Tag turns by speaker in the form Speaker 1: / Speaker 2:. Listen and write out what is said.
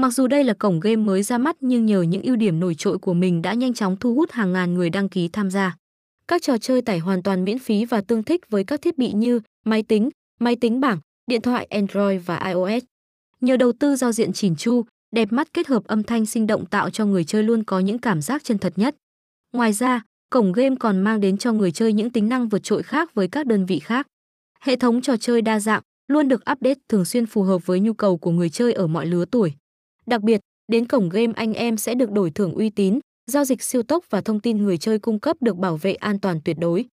Speaker 1: Mặc dù đây là cổng game mới ra mắt nhưng nhờ những ưu điểm nổi trội của mình đã nhanh chóng thu hút hàng ngàn người đăng ký tham gia. Các trò chơi tải hoàn toàn miễn phí và tương thích với các thiết bị như máy tính, máy tính bảng, điện thoại Android và iOS. Nhờ đầu tư giao diện chỉn chu, đẹp mắt kết hợp âm thanh sinh động tạo cho người chơi luôn có những cảm giác chân thật nhất. Ngoài ra, cổng game còn mang đến cho người chơi những tính năng vượt trội khác với các đơn vị khác. Hệ thống trò chơi đa dạng, luôn được update thường xuyên phù hợp với nhu cầu của người chơi ở mọi lứa tuổi. Đặc biệt, đến cổng game anh em sẽ được đổi thưởng uy tín, giao dịch siêu tốc và thông tin người chơi cung cấp được bảo vệ an toàn tuyệt đối.